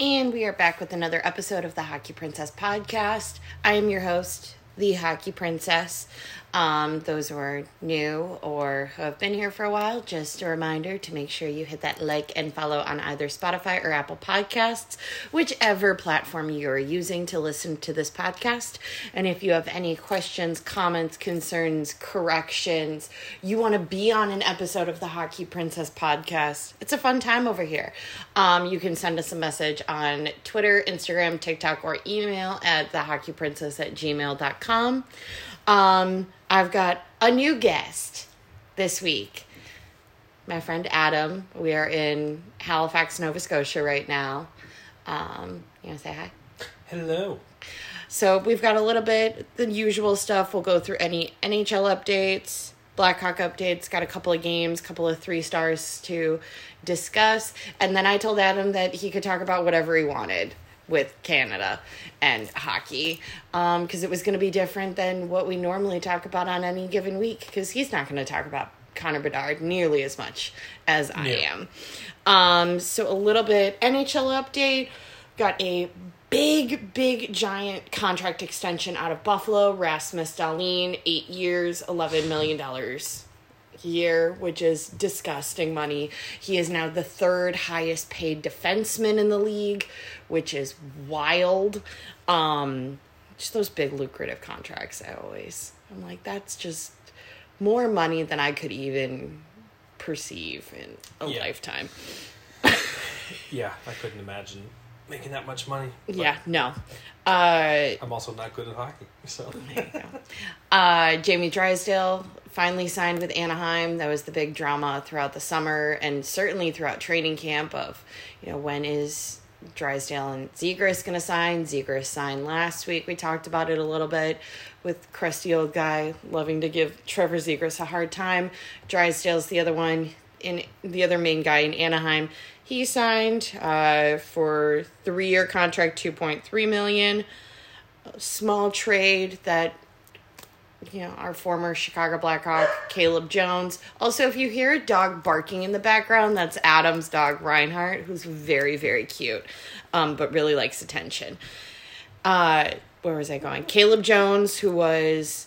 And we are back with another episode of the Hockey Princess podcast. I am your host, the Hockey Princess. Um, those who are new or who have been here for a while, just a reminder to make sure you hit that like and follow on either Spotify or Apple Podcasts, whichever platform you are using to listen to this podcast. And if you have any questions, comments, concerns, corrections, you want to be on an episode of the Hockey Princess podcast, it's a fun time over here. Um, you can send us a message on Twitter, Instagram, TikTok, or email at thehockeyprincess at gmail.com. Um, I've got a new guest this week. My friend Adam. We are in Halifax, Nova Scotia right now. Um, you want to say hi? Hello. So we've got a little bit the usual stuff. We'll go through any NHL updates, Blackhawk updates. Got a couple of games, couple of three stars to discuss, and then I told Adam that he could talk about whatever he wanted with Canada and hockey because um, it was going to be different than what we normally talk about on any given week because he's not going to talk about Connor Bedard nearly as much as I Yeah. am. Um, so a little bit NHL update. Got a big, big, giant contract extension out of Buffalo. Rasmus Dahlin, eight years, eleven million dollars year, which is disgusting money. He is now the third highest paid defenseman in the league, which is wild. Um, just those big lucrative contracts. I always, I'm like, that's just more money than I could even perceive in a Yeah. lifetime. Yeah, I couldn't imagine making that much money. Yeah, no. Uh, I'm also not good at hockey, so. Uh, Jamie Drysdale finally signed with Anaheim. That was the big drama throughout the summer and certainly throughout training camp of, you know, when is Drysdale and Zegras going to sign? Zegras signed last week. We talked about it a little bit with crusty old guy loving to give Trevor Zegras a hard time. Drysdale's the other one in the other main guy in Anaheim. He signed uh, for three year contract, two point three million small trade that you know our former Chicago Blackhawk Caleb Jones. Also, if you hear a dog barking in the background, that's Adam's dog Reinhardt, who's very very cute, um, but really likes attention. Uh, where was I going? Caleb Jones, who was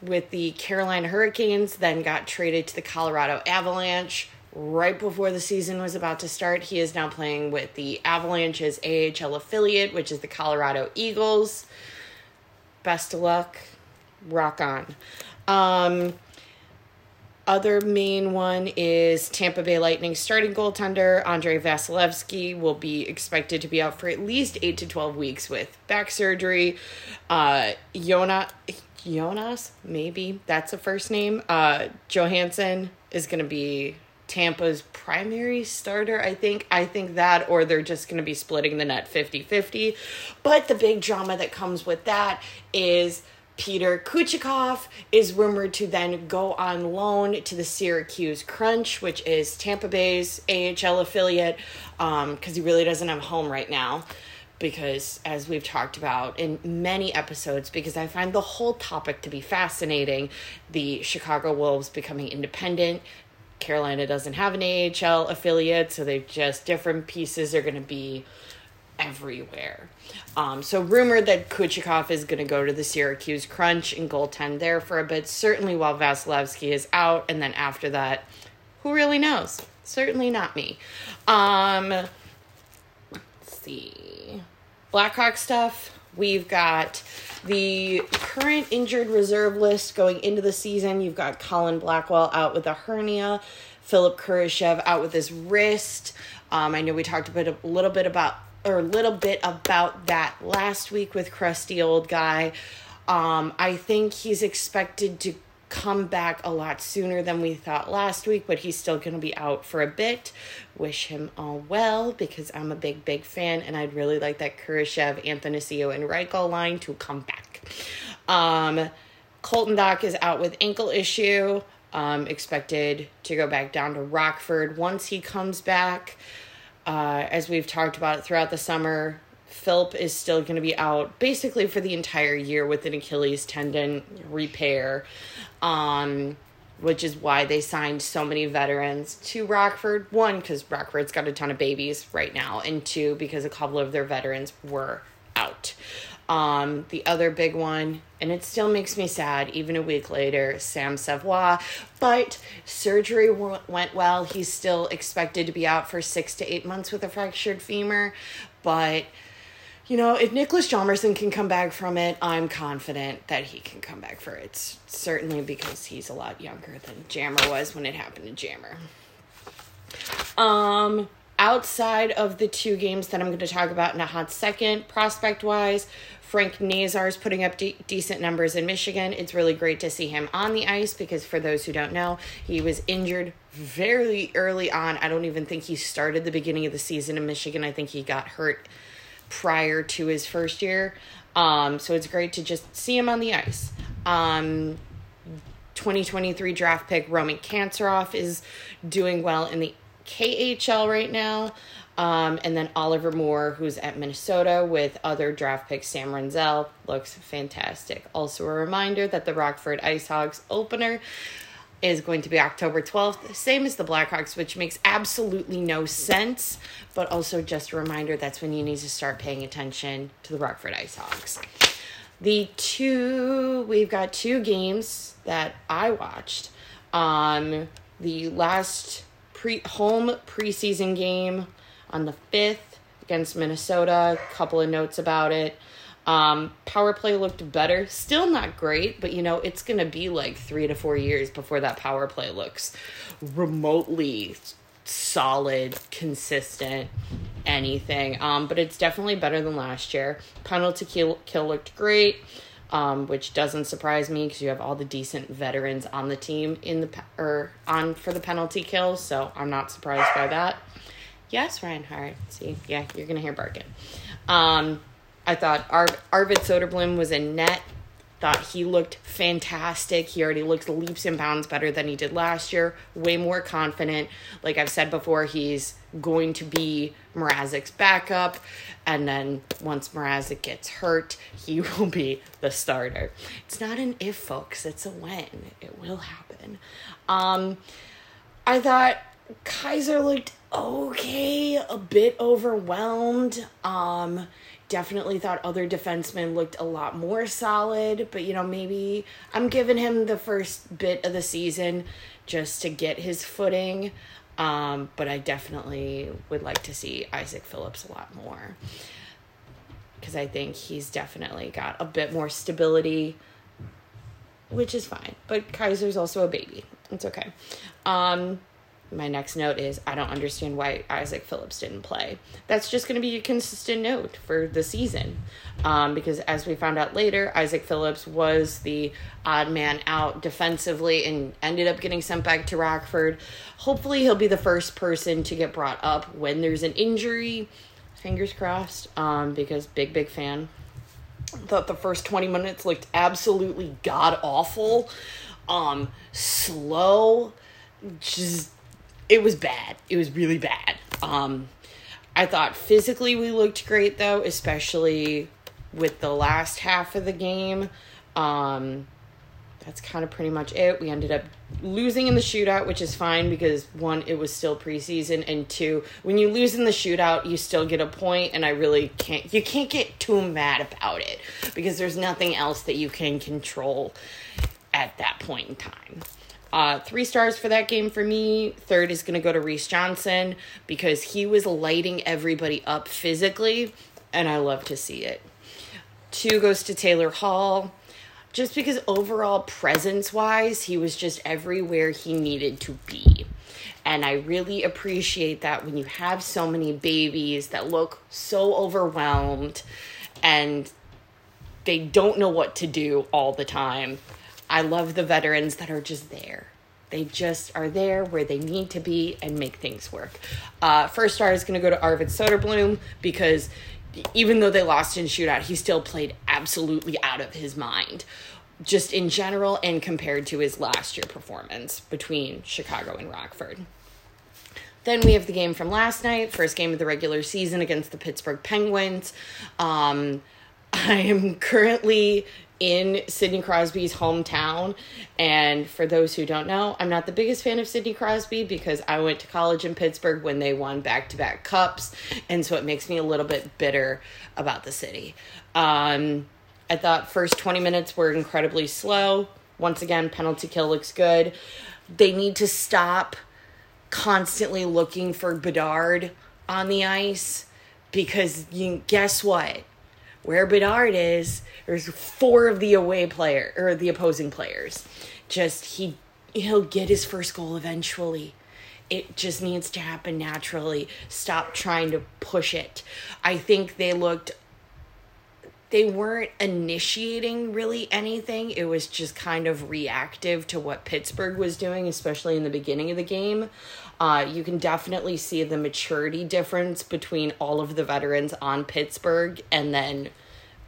with the Carolina Hurricanes, then got traded to the Colorado Avalanche right before the season was about to start. He is now playing with the Avalanche's AHL affiliate, which is the Colorado Eagles. Best of luck. Rock on. Um, other main one is Tampa Bay Lightning starting goaltender Andrei Vasilevskiy will be expected to be out for at least 8 to 12 weeks with back surgery. Uh Jona Jonas, maybe that's a first name. Uh Johansson is going to be Tampa's primary starter, I think. I think that, or they're just going to be splitting the net 50 50. But the big drama that comes with that is Peter Kochetkov is rumored to then go on loan to the Syracuse Crunch, which is Tampa Bay's AHL affiliate, um, because he really doesn't have a home right now. Because, as we've talked about in many episodes, because I find the whole topic to be fascinating the Chicago Wolves becoming independent. Carolina doesn't have an AHL affiliate, so they've just different pieces are going to be everywhere. Um, so rumored that Kochetkov is going to go to the Syracuse Crunch and goaltend there for a bit. Certainly while Vasilevskiy is out, and then after that, who really knows? Certainly not me. Um, let's see, Blackhawk stuff. We've got the current injured reserve list going into the season. You've got Colin Blackwell out with a hernia, Philipp Kurashev out with his wrist. Um, I know we talked a bit, a little bit about, or a little bit about that last week with crusty old guy. Um, I think he's expected to come back a lot sooner than we thought last week, but he's still going to be out for a bit. Wish him all well because I'm a big, big fan, and I'd really like that Kurashev, Anthony and Reichel line to come back. Um, Colton Dach is out with ankle issue, um, expected to go back down to Rockford once he comes back. Uh, as we've talked about throughout the summer, Philp is still going to be out basically for the entire year with an Achilles tendon repair. Um, which is why they signed so many veterans to Rockford. One, because Rockford's got a ton of babies right now, and two, because a couple of their veterans were out. Um, the other big one, and it still makes me sad even a week later, Sam Savoie. But surgery w- went well. He's still expected to be out for six to eight months with a fractured femur. But you know, if Nicholas Hjalmarsson can come back from it, I'm confident that he can come back for it. Certainly because he's a lot younger than Jammer was when it happened to Jammer. Um, outside of the two games that I'm going to talk about in a hot second, prospect wise, Frank Nazar is putting up de- decent numbers in Michigan. It's really great to see him on the ice because, for those who don't know, he was injured very early on. I don't even think he started the beginning of the season in Michigan. I think he got hurt prior to his first year. Um, so it's great to just see him on the ice. Um, 2023 draft pick Roman Kantserov is doing well in the KHL right now. Um, and then Oliver Moore, who's at Minnesota with other draft pick Sam Rinzel, looks fantastic. Also, a reminder that the Rockford Ice Hogs opener is going to be October 12th, same as the Blackhawks, which makes absolutely no sense, but also just a reminder that's when you need to start paying attention to the Rockford Ice Hogs. The two, we've got two games that I watched. Um, the last pre home preseason game on the 5th against Minnesota, a couple of notes about it. Um, power play looked better. Still not great, but you know, it's going to be like three to four years before that power play looks remotely solid, consistent, anything. Um, but it's definitely better than last year. Penalty kill, kill looked great. Um, which doesn't surprise me because you have all the decent veterans on the team in the or on for the penalty kill, so I'm not surprised by that. Yes, Reinhardt. See, yeah, you're gonna hear barking. Um, I thought Ar- Arvid Soderblom was in net. Thought he looked fantastic. He already looks leaps and bounds better than he did last year. Way more confident. Like I've said before, he's going to be Mrazek's backup. And then once Mrazek gets hurt, he will be the starter. It's not an if, folks. It's a when. It will happen. Um, I thought Kaiser looked okay, a bit overwhelmed. Um, definitely thought other defensemen looked a lot more solid, but you know, maybe I'm giving him the first bit of the season just to get his footing. Um, but I definitely would like to see Isaak Phillips a lot more because I think he's definitely got a bit more stability, which is fine. But Kaiser's also a baby. It's okay. Um, my next note is I don't understand why Isaak Phillips didn't play. That's just going to be a consistent note for the season. Um, because as we found out later, Isaak Phillips was the odd man out defensively and ended up getting sent back to Rockford. Hopefully, he'll be the first person to get brought up when there's an injury. Fingers crossed, um, because big, big fan. Thought the first 20 minutes looked absolutely god awful. Um, slow, just it was bad. It was really bad. Um, I thought physically we looked great though, especially with the last half of the game. Um, that's kind of pretty much it. We ended up losing in the shootout, which is fine because one, it was still preseason, and two, when you lose in the shootout, you still get a point, and I really can't. You can't get too mad about it because there's nothing else that you can control at that point in time. Uh, three stars for that game for me. Third is going to go to Reese Johnson because he was lighting everybody up physically, and I love to see it. Two goes to Taylor Hall just because overall presence wise, he was just everywhere he needed to be. And I really appreciate that when you have so many babies that look so overwhelmed and they don't know what to do all the time. I love the veterans that are just there. They just are there where they need to be and make things work. Uh, first star is going to go to Arvid Soderblom because even though they lost in shootout, he still played absolutely out of his mind, just in general and compared to his last year performance between Chicago and Rockford. Then we have the game from last night, first game of the regular season against the Pittsburgh Penguins. Um, I am currently in Sidney Crosby's hometown. And for those who don't know, I'm not the biggest fan of Sidney Crosby because I went to college in Pittsburgh when they won back to back cups. And so it makes me a little bit bitter about the city. Um, I thought first 20 minutes were incredibly slow. Once again, penalty kill looks good. They need to stop constantly looking for Bedard on the ice because you guess what? Where Bedard is, there's four of the away player or the opposing players. Just he he'll get his first goal eventually. It just needs to happen naturally. Stop trying to push it. I think they looked they weren't initiating really anything. It was just kind of reactive to what Pittsburgh was doing, especially in the beginning of the game. Uh, you can definitely see the maturity difference between all of the veterans on Pittsburgh and then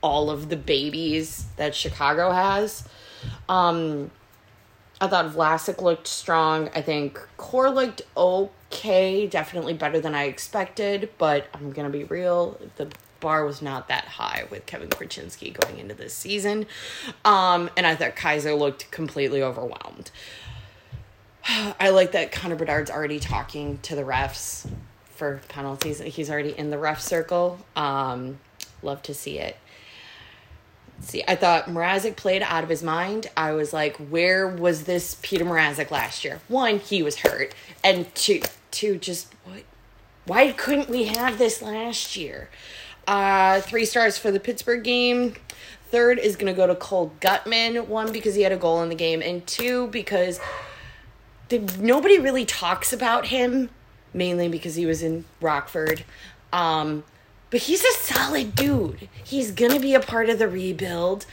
all of the babies that Chicago has. Um, I thought Vlasic looked strong. I think Core looked okay, definitely better than I expected, but I'm going to be real. The bar was not that high with Kevin Korchinski going into this season. Um, and I thought Kaiser looked completely overwhelmed. I like that Connor Bedard's already talking to the refs for penalties. He's already in the ref circle. Um, love to see it. See, I thought Mrazek played out of his mind. I was like, where was this Peter Mrazek last year? One, he was hurt, and two, two, just what? Why couldn't we have this last year? Uh, three stars for the Pittsburgh game. Third is going to go to Cole Guttman. One, because he had a goal in the game, and two, because nobody really talks about him, mainly because he was in Rockford. Um, but he's a solid dude. He's going to be a part of the rebuild.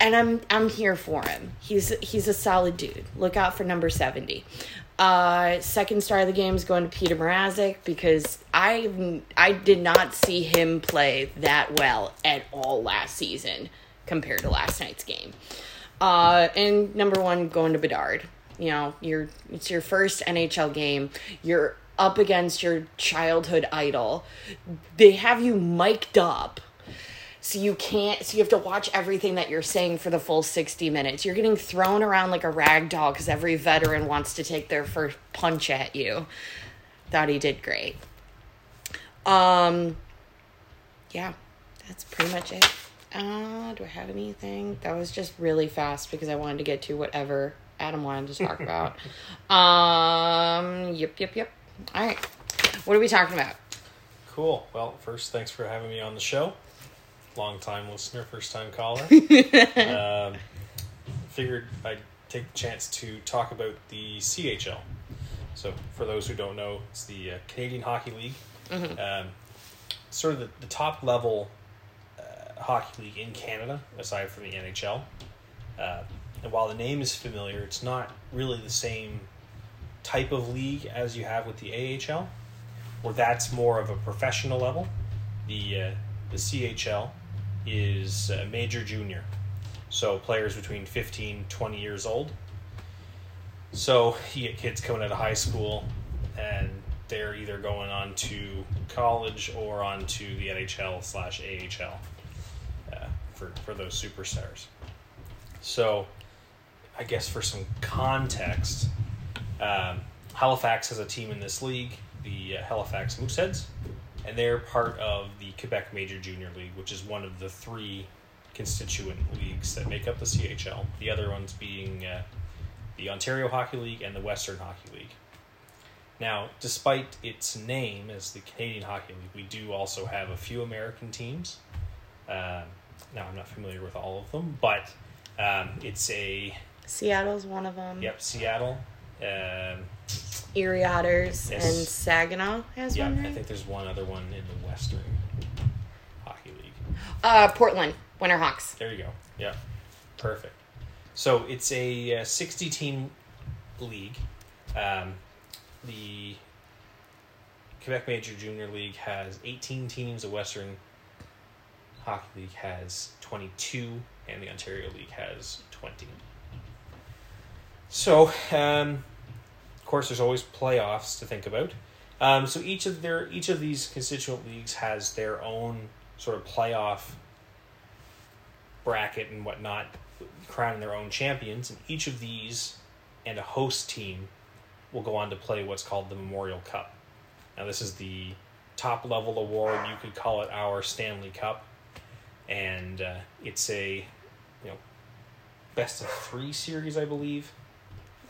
And I'm I'm here for him. He's he's a solid dude. Look out for number 70. Uh, second star of the game is going to Peter Mrazek because I I did not see him play that well at all last season compared to last night's game. Uh, and number one going to Bedard. You know, you're it's your first NHL game. You're up against your childhood idol. They have you mic'd up so you can't so you have to watch everything that you're saying for the full 60 minutes. You're getting thrown around like a rag doll because every veteran wants to take their first punch at you. Thought he did great. Um yeah that's pretty much it. Uh do i have anything? That was just really fast because i wanted to get to whatever adam wanted to talk about. Um yep yep yep. All right. What are we talking about? Cool. Well, first, thanks for having me on the show. Long time listener, first time caller. um, figured I'd take the chance to talk about the CHL. So, for those who don't know, it's the uh, Canadian Hockey League. Um, sort of the, the top level uh, hockey league in Canada, aside from the NHL. Uh, and while the name is familiar, it's not really the same type of league as you have with the AHL, where that's more of a professional level. The uh, the CHL is uh, major junior, so players between 15 20 years old. So you get kids coming out of high school, and they're either going on to college or on to the NHL slash AHL uh, for for those superstars. So, I guess for some context, um, Halifax has a team in this league, the uh, Halifax Mooseheads, and they're part of the Quebec Major Junior League, which is one of the three constituent leagues that make up the CHL. The other ones being uh, the Ontario Hockey League and the Western Hockey League. Now, despite its name as the Canadian Hockey League, we do also have a few American teams. Um, now, I'm not familiar with all of them, but um, it's a seattle's one of them yep Seattle. Um, erie otters Yes. and saginaw has yeah, one I right? think there's one other one in the Western Hockey League. uh portland winterhawks There you go. Yeah, perfect. So it's a uh, 60 team league. Um, the Quebec Major Junior League has 18 teams. The Western Hockey League has 22, and the Ontario League has 20. So, um, course, there's always playoffs to think about. Um, so each of their each of these constituent leagues has their own sort of playoff bracket and whatnot, crowning their own champions, and each of these and a host team will go on to play what's called the Memorial Cup. Now, this is the top level award. You could call it our Stanley Cup, and uh, it's a you know best of three series, I believe,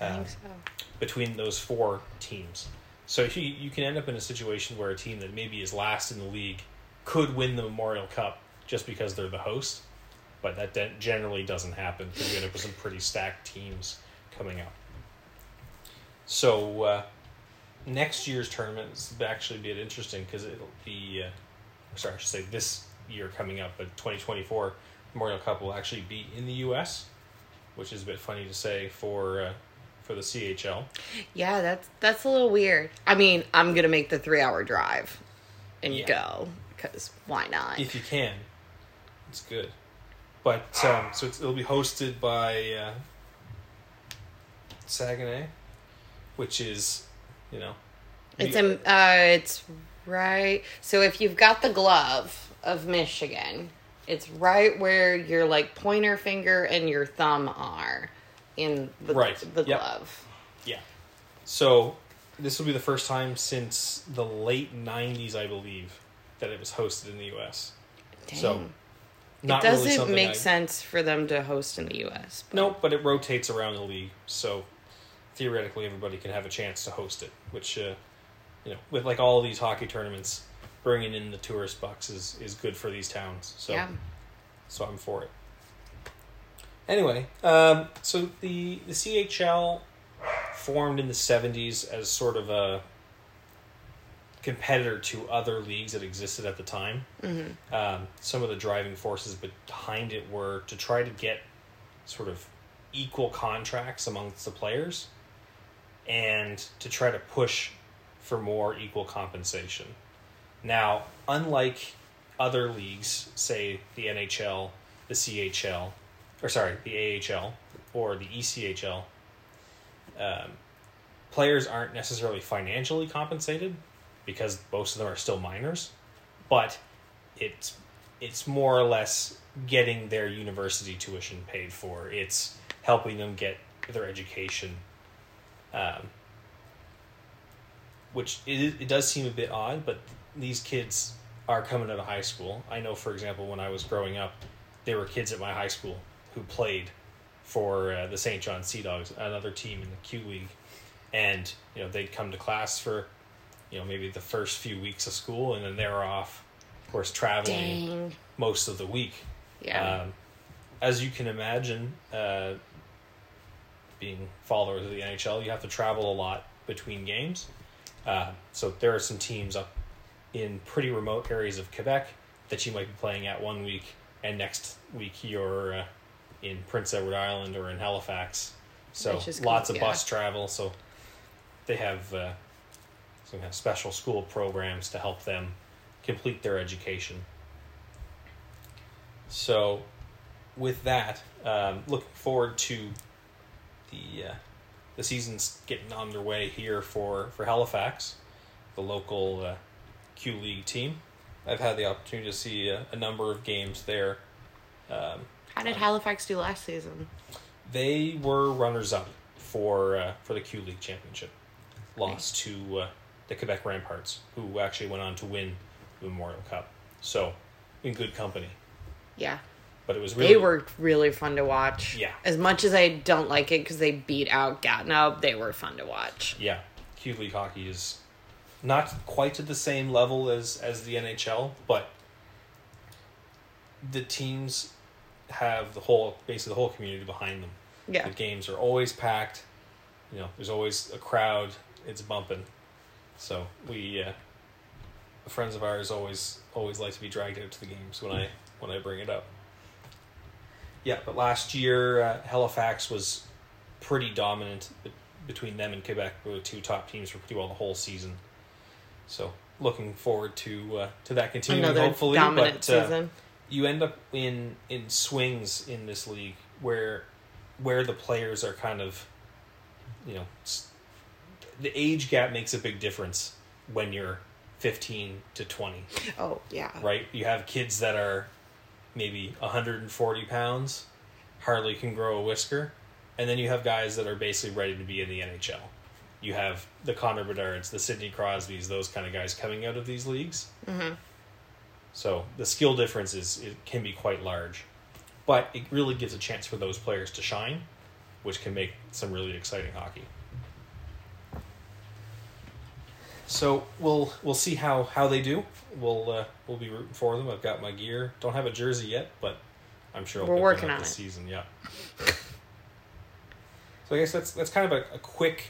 I think so. between those four teams. So you you can end up in a situation where a team that maybe is last in the league could win the Memorial Cup just because they're the host, but that de- generally doesn't happen because you end up with some pretty stacked teams coming up. So uh, next year's tournament is actually bit interesting because it'll be, uh, sorry, I should say this year coming up, but twenty twenty four Memorial Cup will actually be in the U.S., which is a bit funny to say for uh, for the CHL. Yeah, that's that's a little weird. I mean, I'm gonna make the three hour drive and Yeah. go because why not? if you can. It's good, but um, so it's, it'll be hosted by uh, Saginaw, which is, you know, It's a, uh, it's right. So if you've got the glove of Michigan, it's right where your like pointer finger and your thumb are in the Right. the Yep. glove. yeah. So this will be the first time since the late '90s, I believe, that it was hosted in the U.S. Dang. So it doesn't really make I- sense for them to host in the U.S. but- Nope, but it rotates around the league, so theoretically everybody can have a chance to host it. Which, uh, you know, with like all these hockey tournaments, bringing in the tourist bucks is is good for these towns. So, Yeah. so I'm for it. Anyway, um, so the the CHL formed in the '70s as sort of a competitor to other leagues that existed at the time. Mm-hmm. Um, some of the driving forces behind it were to try to get sort of equal contracts amongst the players and to try to push for more equal compensation. Now, unlike other leagues, say the NHL, the CHL, or sorry, the AHL or the ECHL, um, players aren't necessarily financially compensated because most of them are still minors, but it's it's more or less getting their university tuition paid for. It's helping them get their education, um, which it, it does seem a bit odd, but these kids are coming out of high school. I know, for example, when I was growing up, there were kids at my high school who played for uh, the St. John Sea Dogs, another team in the Q League, and you know they'd come to class for you know maybe the first few weeks of school, and then they were off, of course, traveling Dang. most of the week. Yeah. Um, as you can imagine, uh, being followers of the NHL, you have to travel a lot between games. Uh, so there are some teams up in pretty remote areas of Quebec that you might be playing at one week, and next week you're uh, in Prince Edward Island or in Halifax. So lots cool, of yeah. bus travel. So they have uh, some kind of special school programs to help them complete their education. So, with that, um, looking forward to the uh, the season's getting underway here for for Halifax, the local uh, Q League team. I've had the opportunity to see a, a number of games there. Um, How did Halifax do last season? they were runners up for uh, for the Q League championship, lost to uh, the Quebec Remparts, who actually went on to win the Memorial Cup. So, in good company. Yeah. But it was really They were really fun to watch. Yeah. As much as I don't like it because they beat out Gatineau, they were fun to watch. Yeah, Q League hockey is not quite at the same level as as the NHL, but the teams have the whole basically the whole community behind them. Yeah. The games are always packed. You know, there's always a crowd. It's bumping. So we, uh, friends of ours, always always like to be dragged out to the games when I when I bring it up. Yeah, but last year uh, Halifax was pretty dominant between them and Quebec. Were the two top teams for pretty well the whole season. So looking forward to uh, to that continuing. Another hopefully, dominant but, uh, season. You end up in in swings in this league where where the players are kind of you know the age gap makes a big difference when you're 15 to 20 Oh, yeah. right you have kids that are maybe 140 pounds, hardly can grow a whisker, and then you have guys that are basically ready to be in the NHL. You have the Connor Bedards, the Sidney Crosbys, those kind of guys coming out of these leagues. Mm-hmm. So the skill difference is it can be quite large, but it really gives a chance for those players to shine, which can make some really exciting hockey. So we'll we'll see how, how they do. We'll uh, we'll be rooting for them. I've got my gear. Don't have a jersey yet, but I'm sure I'll We're working on this it. season. Yeah. So I guess that's that's kind of a, a quick.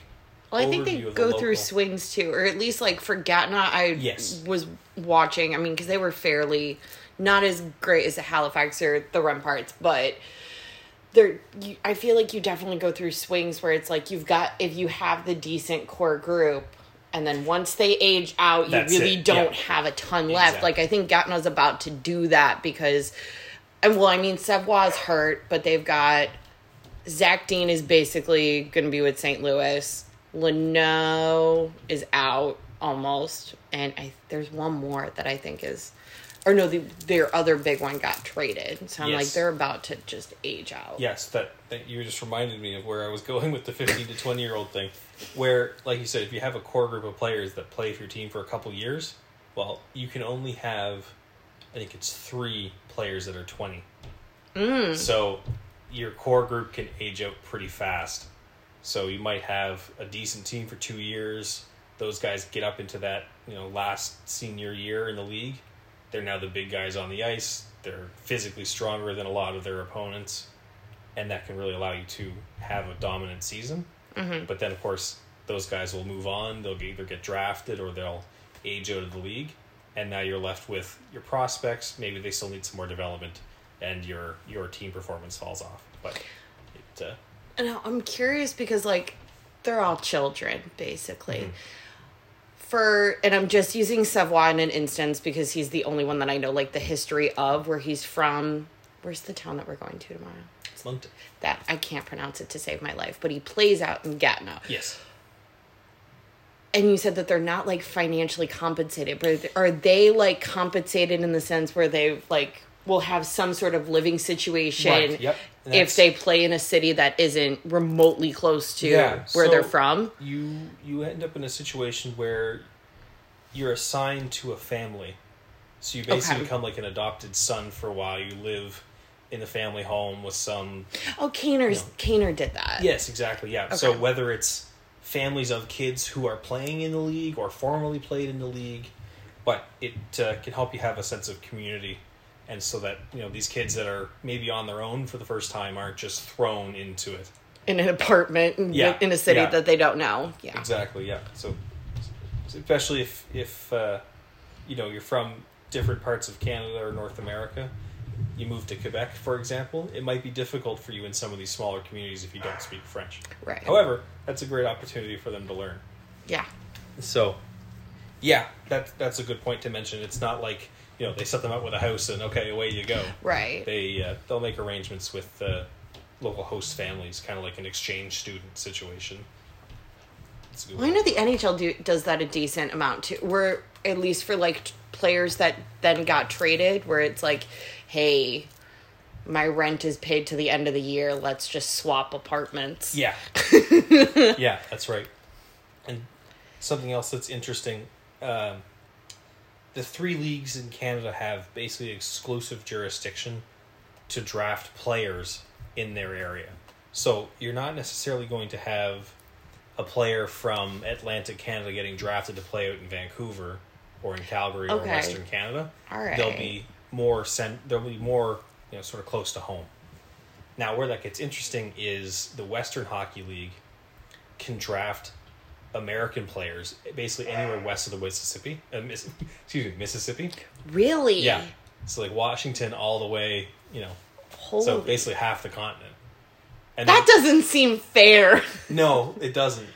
Well, I think they of the go through swings too, or at least like for Gatineau, I Yes. was watching. I mean, because they were fairly not as great as the Halifax or the Remparts, but they're. You, I feel like you definitely go through swings where it's like you've got if you have the decent core group, and then once they age out, you That's really it, don't yeah. have a ton left. Exactly. Like I think Gatineau's about to do that because, and well, I mean, Savoie's hurt, but they've got Zach Dean is basically going to be with St. Louis. Leno is out almost, and I there's one more that I think is, or no, the, their other big one got traded. So I'm like, they're about to just age out. Yes, that, that you just reminded me of where I was going with the 15 to 20 year old thing. Where, like you said, if you have a core group of players that play for your team for a couple years, well, you can only have, I think it's three players that are 20. Mm. So your core group can age out pretty fast. So you might have a decent team for two years. Those guys get up into that, you know, last senior year in the league. They're now the big guys on the ice. They're physically stronger than a lot of their opponents, and that can really allow you to have a dominant season. Mm-hmm. But then, of course, those guys will move on. They'll either get drafted or they'll age out of the league, and now you're left with your prospects. Maybe they still need some more development, and your your team performance falls off. But it, uh, And I'm curious because like they're all children basically. Mm-hmm. For and I'm just using Savoie in an instance because he's the only one that I know like the history of where he's from. Where's the town that we're going to tomorrow? it's Moncton. That I can't pronounce it to save my life, but he plays out in Gatineau. Yes. And you said that they're not like financially compensated, but are they like compensated in the sense where they like will have some sort of living situation Right, yep. If they play in a city that isn't remotely close to Yeah, where so- they're from? You you end up in a situation where you're assigned to a family, so you basically Okay. become like an adopted son for a while. You live in the family home with some Oh, Kaner's No. Kaner did that. Yes, exactly. Yeah. So whether it's families of kids who are playing in the league or formerly played in the league, but it uh, can help you have a sense of community, and so that you know these kids that are maybe on their own for the first time aren't just thrown into it. in an apartment in, Yeah, in a city yeah. that they don't know. Yeah. Exactly. Yeah. So, especially if if uh, you know you're from different parts of Canada or North America, you move to Quebec, for example, it might be difficult for you in some of these smaller communities if you don't speak French. Right. However, that's a great opportunity for them to learn. Yeah. So, yeah, that that's a good point to mention. It's not like you know they set them up with a house and okay, away you go. Right. They uh, they'll make arrangements with uh, local host families, kind of like an exchange student situation. It's a good Well, I know the NHL do, does that a decent amount too. Where at least for like t- players that then got traded, where it's like, hey, my rent is paid to the end of the year. Let's just swap apartments. Yeah. yeah, that's right. And something else that's interesting um, the three leagues in Canada have basically exclusive jurisdiction to draft players in their area. So you're not necessarily going to have a player from Atlantic Canada getting drafted to play out in Vancouver or in Calgary or Okay. Western Canada. All right. They'll be more sent. They'll be more you know sort of close to home. Now, where that gets interesting is the Western Hockey League can draft American players basically anywhere west of the Mississippi. Uh, Miss, excuse me, Mississippi. Really? Yeah, so like Washington all the way, you know, Holy. so basically half the continent. And that then- doesn't seem fair. no, it doesn't.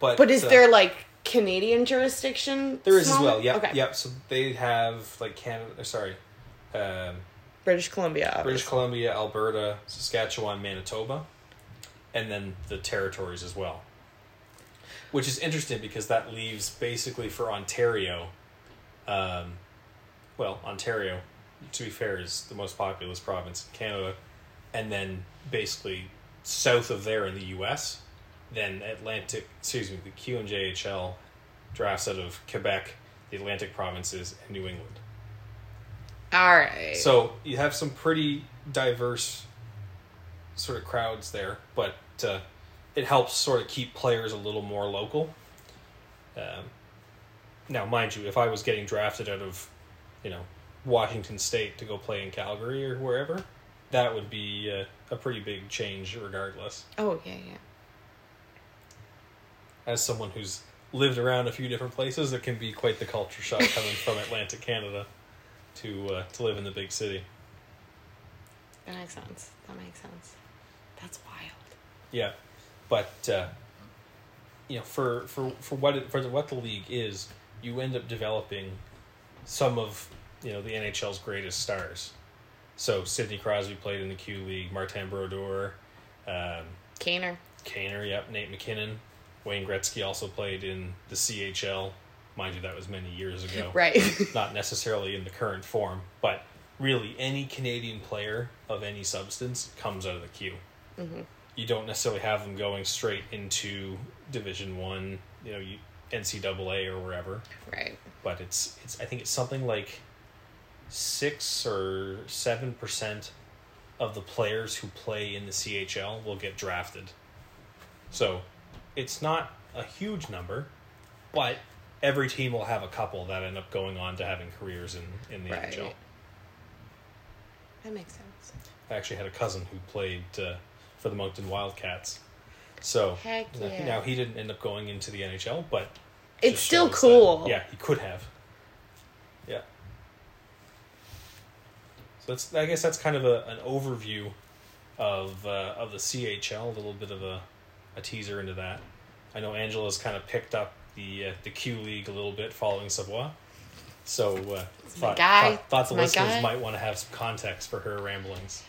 But But is uh, there like Canadian jurisdiction? there is as well? Yep, Okay. yep. So they have like Canada. Sorry, um, British Columbia. British Columbia, Alberta, Saskatchewan, Manitoba, and then the territories as well. Which is interesting because that leaves basically for Ontario, um, well, Ontario, to be fair, is the most populous province in Canada, and then basically south of there in the U.S., then Atlantic, excuse me, the QMJHL drafts out of Quebec, the Atlantic provinces, and New England. All right. So you have some pretty diverse sort of crowds there, but uh, it helps sort of keep players a little more local. Um, now, mind you, if I was getting drafted out of, you know, Washington State to go play in Calgary or wherever, that would be uh, a pretty big change, regardless. oh yeah, yeah. As someone who's lived around a few different places, it can be quite the culture shock coming from Atlantic Canada to uh, to live in the big city. That makes sense. That makes sense. That's wild. Yeah, but uh, you know, for for for what it, for the, what the league is, you end up developing some of you know the NHL's greatest stars. So Sidney Crosby played in the Q League. Martin Brodeur, um, Kaner. Kaner, yep, Nate MacKinnon, Wayne Gretzky also played in the CHL. Mind you, that was many years ago. Right. Not necessarily in the current form, but really any Canadian player of any substance comes out of the Q. hmm You don't necessarily have them going straight into Division One, you know, you, NCAA or wherever. Right. But it's it's I think it's something like six or seven percent of the players who play in the CHL will get drafted. So it's not a huge number, but every team will have a couple that end up going on to having careers in, in the Right. NHL. That makes sense. I actually had a cousin who played uh, for the Moncton Wildcats. So Heck now- yeah. now he didn't end up going into the NHL, but It's still cool. That, yeah, he could have. Yeah. So that's I guess that's kind of a, an overview of uh, of the CHL, a little bit of a, a teaser into that. I know Angela's kind of picked up the uh, the Q League a little bit following Savoie. So uh, thought, guy. thought, thought the listeners guy. might want to have some context for her ramblings.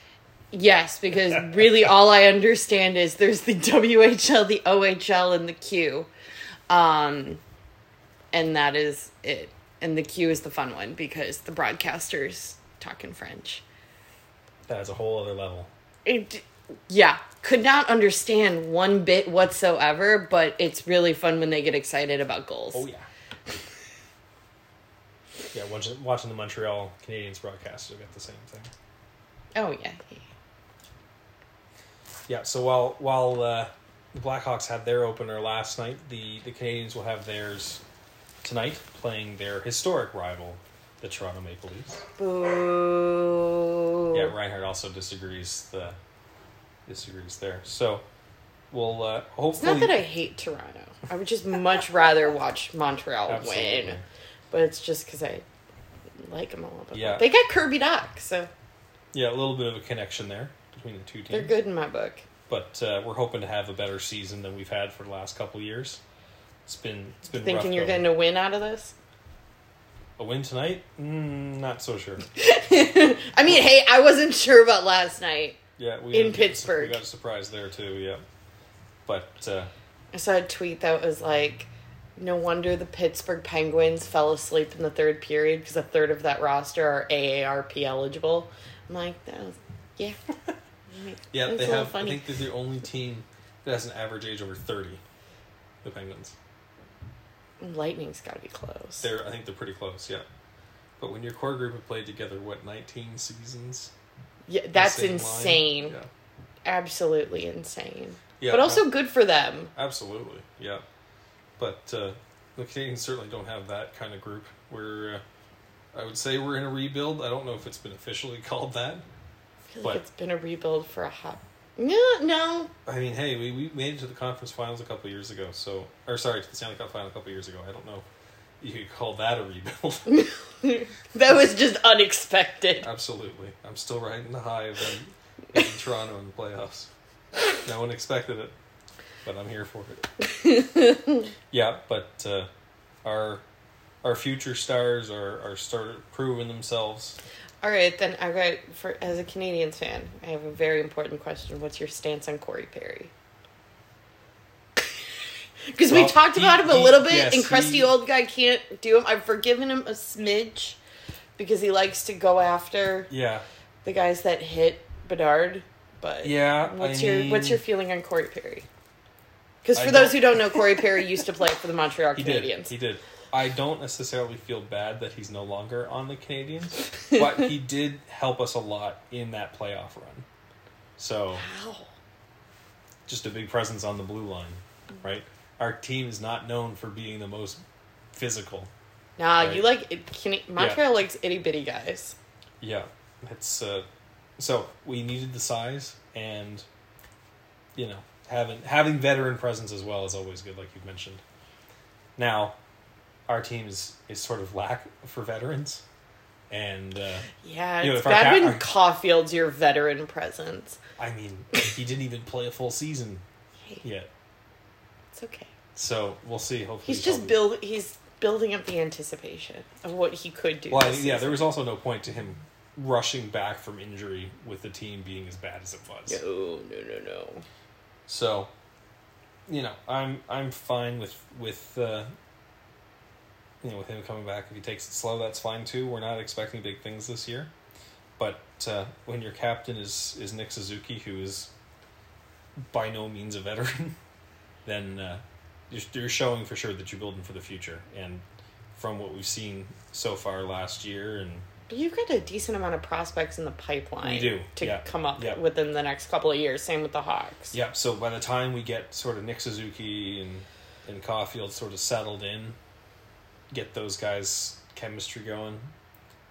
Yes, because really all I understand is there's the WHL, the OHL, and the Q. Um, and that is it. And the Q is the fun one because the broadcasters talk in French. That's a whole other level. It, yeah, could not understand one bit whatsoever, but it's really fun when they get excited about goals. Oh yeah. yeah, watching, watching the Montreal Canadiens broadcast, you get the same thing. Oh, yeah. Yeah. So while while uh, the Blackhawks had their opener last night, the the Canadiens will have theirs tonight, playing their historic rival, the Toronto Maple Leafs. Boo. Yeah, Reinhardt also disagrees. The disagrees there. So we'll uh, It's not that I hate Toronto. I would just much rather watch Montreal Absolutely. win. But it's just because I like them a little bit. Yeah. They got Kirby Dach, so Yeah, a little bit of a connection there between the two teams. they're good in my book. but uh, we're hoping to have a better season than we've had for the last couple years. It's been it's been Thinking you're going. getting a win out of this? a win tonight. Mm, not so sure. I mean, hey, I wasn't sure about last night. Yeah, we In Pittsburgh. we got a surprise there too. Yeah, but uh, I saw a tweet that was like, no wonder the Pittsburgh Penguins fell asleep in the third period because a third of that roster are AARP eligible. I'm like, that was, yeah. yeah, That's they a have. funny. I think they're the only team that has an average age over thirty. The Penguins. Lightning's got to be close. They're I think they're pretty close. Yeah, but when your core group have played together, what nineteen seasons? yeah, that's insane. Yeah. Absolutely insane. Yeah, but also good for them. absolutely. Yeah, but uh, the Canadiens certainly don't have that kind of group. We're uh, I would say we're in a rebuild. I don't know if it's been officially called that. Feel but- like it's been a rebuild for a hot. No, no. I mean, hey, we, we made it to the conference finals a couple years ago. So, or sorry, to the Stanley Cup final a couple years ago. I don't know. You could call that a rebuild. that was just unexpected. Absolutely, I'm still riding the high of them beating Toronto in the playoffs. No one expected it, but I'm here for it. yeah, but uh, our our future stars are are started proving themselves. All right, then I got for as a Canadiens fan, I have a very important question. What's your stance on Corey Perry? Because we talked he- about him a he- little bit, yes, and crusty he- old guy can't do him. I've forgiven him a smidge, because he likes to go after Yeah. the guys that hit Bedard. But Yeah. what's I your mean, what's your feeling on Corey Perry? Because I for those don't- who don't know, Corey Perry used to play for the Montreal He did. Canadiens. He did. I don't necessarily feel bad that he's no longer on the Canadiens, but he did help us a lot in that playoff run. So Wow. just a big presence on the blue line, right? Our team is not known for being the most physical. Nah, Right. you like it, can, Montreal likes itty bitty guys. Yeah, it's uh, so we needed the size, and you know, having having veteran presence as well is always good, like you mentioned. Now, our team is is sort of lack for veterans, and uh, Yeah, You know, it's if our ca- when our- Caufield's your veteran presence. I mean, he didn't even play a full season Hey, yet, it's okay. so we'll see. Hopefully, He's just build. He's building up the anticipation of what he could do. Well, I- yeah, there was also no point to him rushing back from injury with the team being as bad as it was. No, no, no, no. So, you know, I'm I'm fine with with uh, you know with him coming back. If he takes it slow, that's fine too. We're not expecting big things this year, but uh, when your captain is is Nick Suzuki, who is by no means a veteran, then uh, you're, you're showing for sure that you're building for the future. And from what we've seen so far last year, and But you've got a decent amount of prospects in the pipeline. We do, to yeah, come up yeah. within the next couple of years. Same with the Hawks. Yeah, so by the time we get sort of Nick Suzuki and and Caufield sort of settled in, get those guys chemistry going,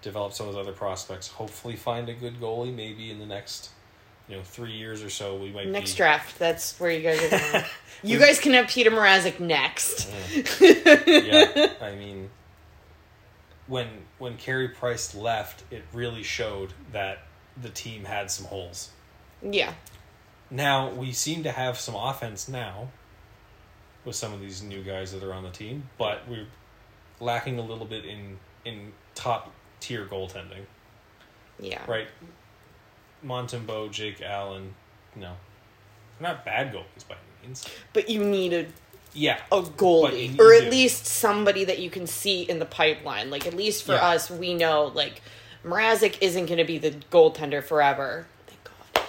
develop some of those other prospects, hopefully find a good goalie maybe in the next you know, three years or so we might Next be draft, that's where you guys are going. you guys can have Petr Mrazek next. yeah, I mean, when when Carey Price left, it really showed that the team had some holes. Yeah. Now we seem to have some offense now with some of these new guys that are on the team, but we're lacking a little bit in in top tier goaltending. Yeah. Right, Montembeault, Jake Allen, no, they're not bad goalies by any means. But you need a Yeah, a goalie you or do. at least somebody that you can see in the pipeline like at least for Yeah. us we know like Mrazek isn't going to be the goaltender forever thank god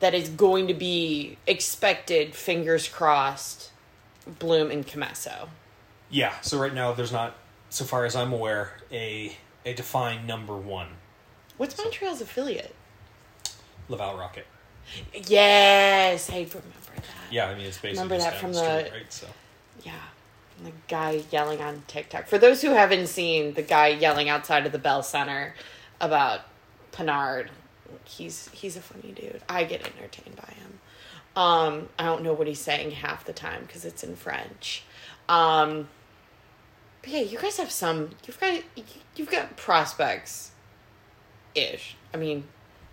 that is going to be expected fingers crossed bloom and Commesso. Yeah. So right now, there's not, so far as I'm aware, a a defined number one. what's montreal's affiliate Laval Rocket. yes i remember that Yeah, I mean it's basically Remember that from the the- street, right? So Yeah. The guy yelling on TikTok. For those who haven't seen the guy yelling outside of the Bell Center about Pinard, he's he's a funny dude. I get entertained by him. Um, I don't know what he's saying half the time because it's in French. Um, but yeah, you guys have some. You've got you've got prospects. Ish. I mean,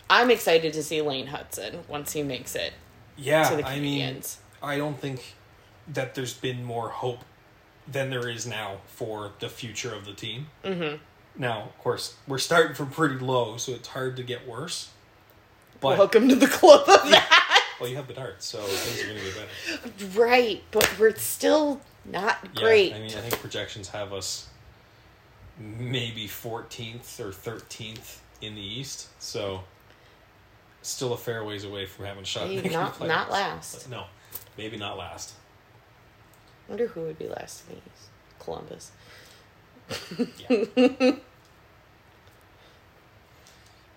I'm excited to see Lane Hutson once he makes it yeah, to the I mean, I don't think that there's been more hope than there is now for the future of the team. Mm-hmm. Now, of course, we're starting from pretty low, so it's hard to get worse. But Welcome to the club of that. well, you have Bedard, so things are going to get better. Right, but we're still not great. Yeah. I mean, I think projections have us maybe 14th or 13th in the East, so still a fair ways away from having shot. at Hey, making the not- not last. But no, maybe not last. wonder who would be last in the East. Columbus. Yeah.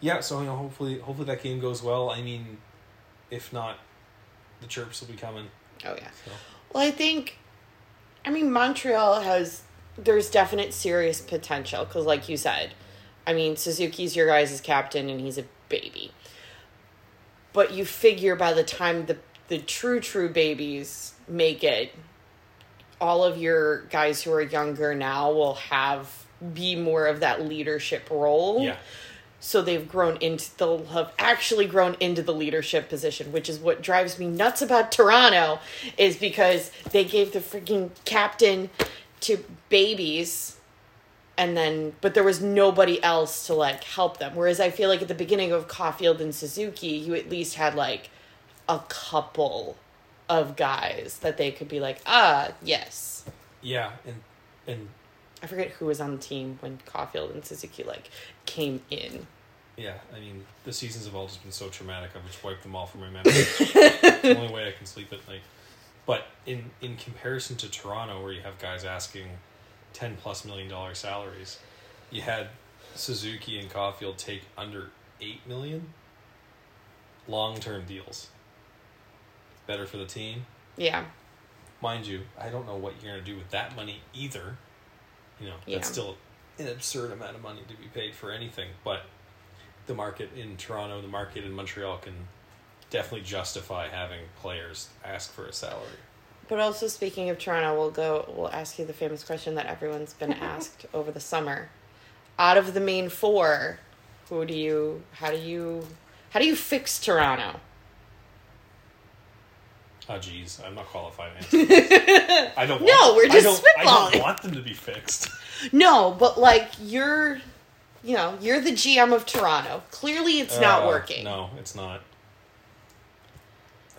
yeah, so you know, hopefully, hopefully that game goes well. I mean, if not, the chirps will be coming. Oh yeah. So. Well, I think, I mean, Montreal has there's definite serious potential because, like you said, I mean, Suzuki's your guys' captain and he's a baby. But you figure by the time the the true true babies make it, all of your guys who are younger now will have be more of that leadership role. Yeah, so they've grown into they'll have actually grown into the leadership position which is what drives me nuts about toronto is because they gave the freaking captain to babies and then but there was nobody else to like help them. Whereas i feel like at the beginning of caufield and suzuki you at least had like a couple of guys that they could be like ah yes. Yeah, and and I forget who was on the team when Caufield and Suzuki like came in. Yeah, I mean the seasons have all just been so traumatic. I've just wiped them all from my memory. it's the only way I can sleep at night. But in in comparison to Toronto, where you have guys asking ten plus million dollar salaries, you had Suzuki and Caufield take under eight million long term deals. Better for the team. Yeah. Mind you, I don't know what you're gonna do with that money either. You know, Yeah. that's still an absurd amount of money to be paid for anything, but the market in Toronto, the market in Montreal can definitely justify having players ask for a salary. But also speaking of Toronto, we'll go we'll ask you the famous question that everyone's been asked over the summer. Out of the main four, who do you how do you how do you fix Toronto? Oh jeez, I'm not qualified to answer. I don't. Want, No, we're just I don't, I don't want them to be fixed. No, but like you're you know, you're the GM of Toronto. Clearly it's not Uh, working. No, it's not.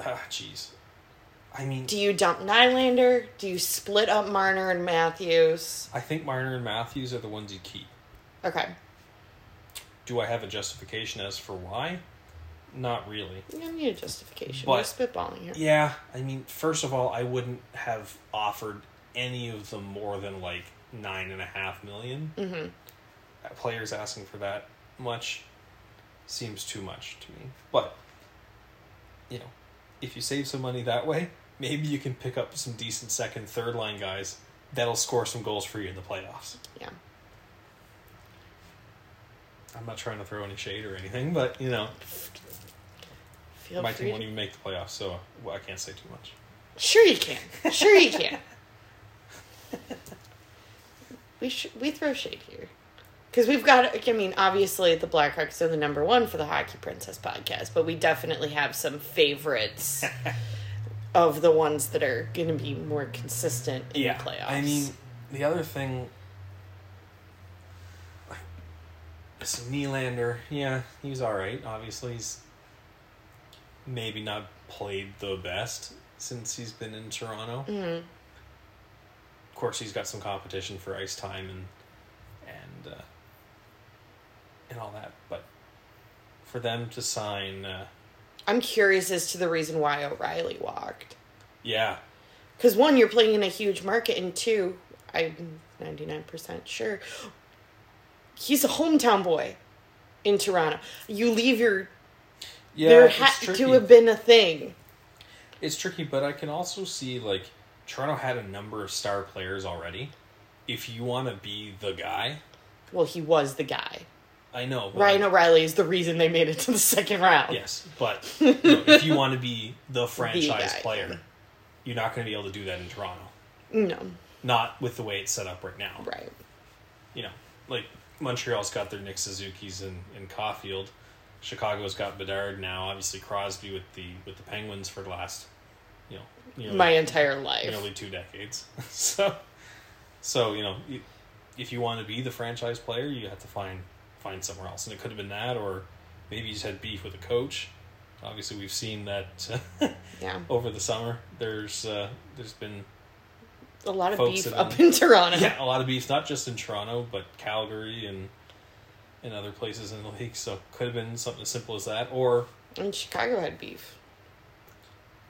Ah, jeez. I mean, Do you dump Nylander? Do you split up Marner and Matthews? I think Marner and Matthews are the ones you keep. Okay. Do I have a justification as for why? Not really. You don't need a justification. But- We're spitballing here. Yeah, I mean, first of all, I wouldn't have offered any of them more than like nine and a half million. Mm-hmm. Players asking for that much seems too much to me. But you know, if you save some money that way, maybe you can pick up some decent second, third line guys that'll score some goals for you in the playoffs. Yeah. I'm not trying to throw any shade or anything, but you know, Feel my free. team won't even make the playoffs, so well, I can't say too much. Sure you can. Sure you can. we sh- we throw shade here. Because we've got, I mean, obviously the Blackhawks are the number one for the Hockey Princess podcast, but we definitely have some favorites of the ones that are going to be more consistent in the playoffs. I mean, the other thing. So Nylander, yeah, he's all right. Obviously, he's maybe not played the best since he's been in Toronto. Mhm. Of course, he's got some competition for ice time and and uh, and all that. But for them to sign, uh, I'm curious as to the reason why O'Reilly walked. yeah, Because one, you're playing in a huge market, and two, I'm 99% sure he's a hometown boy in Toronto. You leave your yeah, there had to have been a thing. It's tricky, but I can also see like Toronto had a number of star players already. If you want to be the guy, Well, he was the guy. I know. but, Ryan O'Reilly is the reason they made it to the second round. Yes, but you know, if you want to be the franchise guy. player, you're not going to be able to do that in Toronto. No, Not with the way it's set up right now. right. You know, like Montreal's got their Nick Suzuki's in in Caufield. Chicago's got Bedard now. Obviously Crosby with the with the Penguins for the last, you know, nearly, My entire life. nearly two decades. so, so you know, if you want to be the franchise player, you have to find find somewhere else, and it could have been that, or maybe you just had beef with a coach. Obviously, we've seen that Yeah, over the summer. There's uh, there's been a lot of beef up in Toronto. yeah a lot of beef, not just in Toronto, but Calgary and and other places in the league. So could have been something as simple as that, or And Chicago had beef.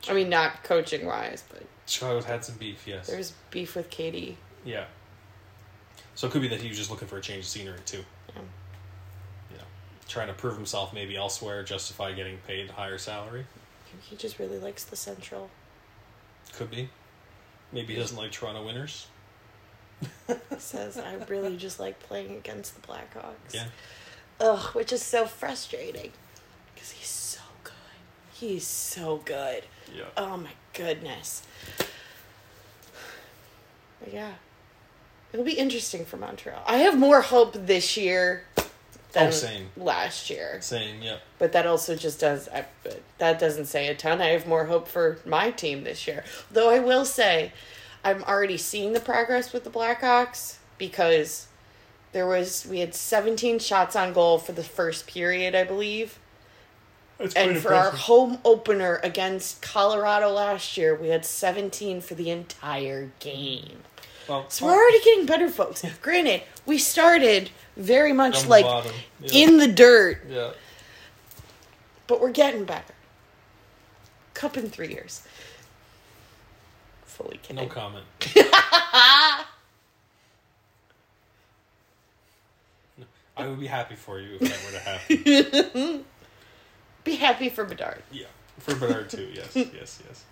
I mean, not coaching wise, but Chicago's had some beef. Yes, there's beef with Katie. yeah. So it could be that he was just looking for a change of scenery too. Yeah. Know, trying to prove himself maybe elsewhere, justify getting paid higher salary. He just really likes the Central. Could be. Maybe he doesn't like Toronto winners. Says, I really just like playing against the Blackhawks. Yeah. Ugh, which is so frustrating. Because he's so good. He's so good. Yeah. Oh my goodness. But yeah. It'll be interesting for Montreal. I have more hope this year than Oh, last year. Same. Yeah. But that also just does I, but that doesn't say a ton. I have more hope for my team this year. Though I will say I'm already seeing the progress with the Blackhawks because there was we had 17 shots on goal for the first period, I believe. That's And for our home opener against Colorado last year, we had 17 for the entire game. Well, So we're already getting better, folks. Granted, we started very much the like. Yeah. in the dirt, yeah. but we're getting better. Cup in three years. Fully kidding. No comment. I would be happy for you if that were to happen. Be happy for Bedard. yeah. For Bernard too. Yes. Yes. Yes.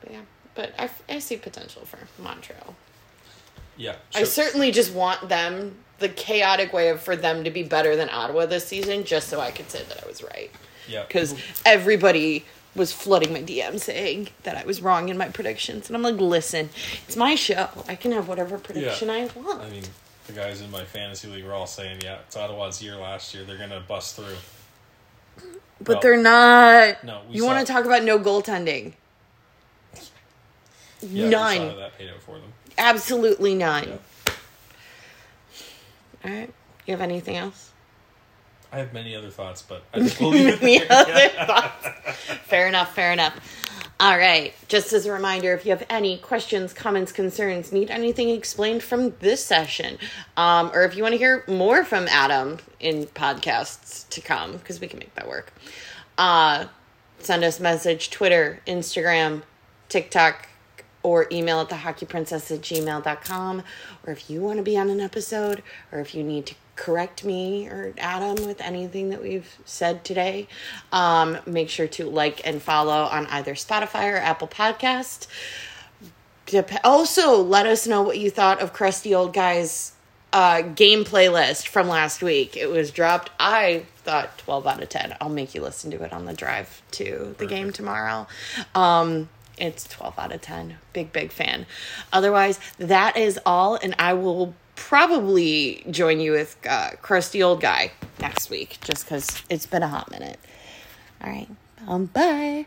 But yeah, but I, I see potential for Montreal. Yeah. I certainly just want them the chaotic way of for them to be better than Ottawa this season, just so I could say that I was right. Yeah. Because everybody was flooding my DM saying that I was wrong in my predictions, and I'm like, listen, it's my show. I can have whatever prediction I want. I mean, the guys in my fantasy league were all saying, "Yeah, it's Ottawa's year last year. They're gonna bust through." but well, they're not. No, you want to talk about no goaltending? Yeah, none. saw that paid out for them. Absolutely none. Yeah. All right. You have anything else? I have many other thoughts, but I think we'll leave it Any there. other thoughts? Fair enough, fair enough. All right. Just as a reminder, if you have any questions, comments, concerns, need anything explained from this session, um, or if you want to hear more from Adam in podcasts to come, because we can make that work, uh, send us a message Twitter, Instagram, TikTok, or email at the thehockeyprincess at gmail.com. Or if you want to be on an episode, or if you need to correct me or Adam with anything that we've said today, um, make sure to like and follow on either Spotify or Apple Podcast. Also, let us know what you thought of Crusty Old Guy's uh, game playlist from last week. It was dropped. I thought 12 out of 10. I'll make you listen to it on the drive to the game tomorrow. Um, it's 12 out of 10. Big, big fan. Otherwise, that is all, and I will probably join you with uh, Crusty Old Guy next week just because it's been a hot minute. All right. Um, bye.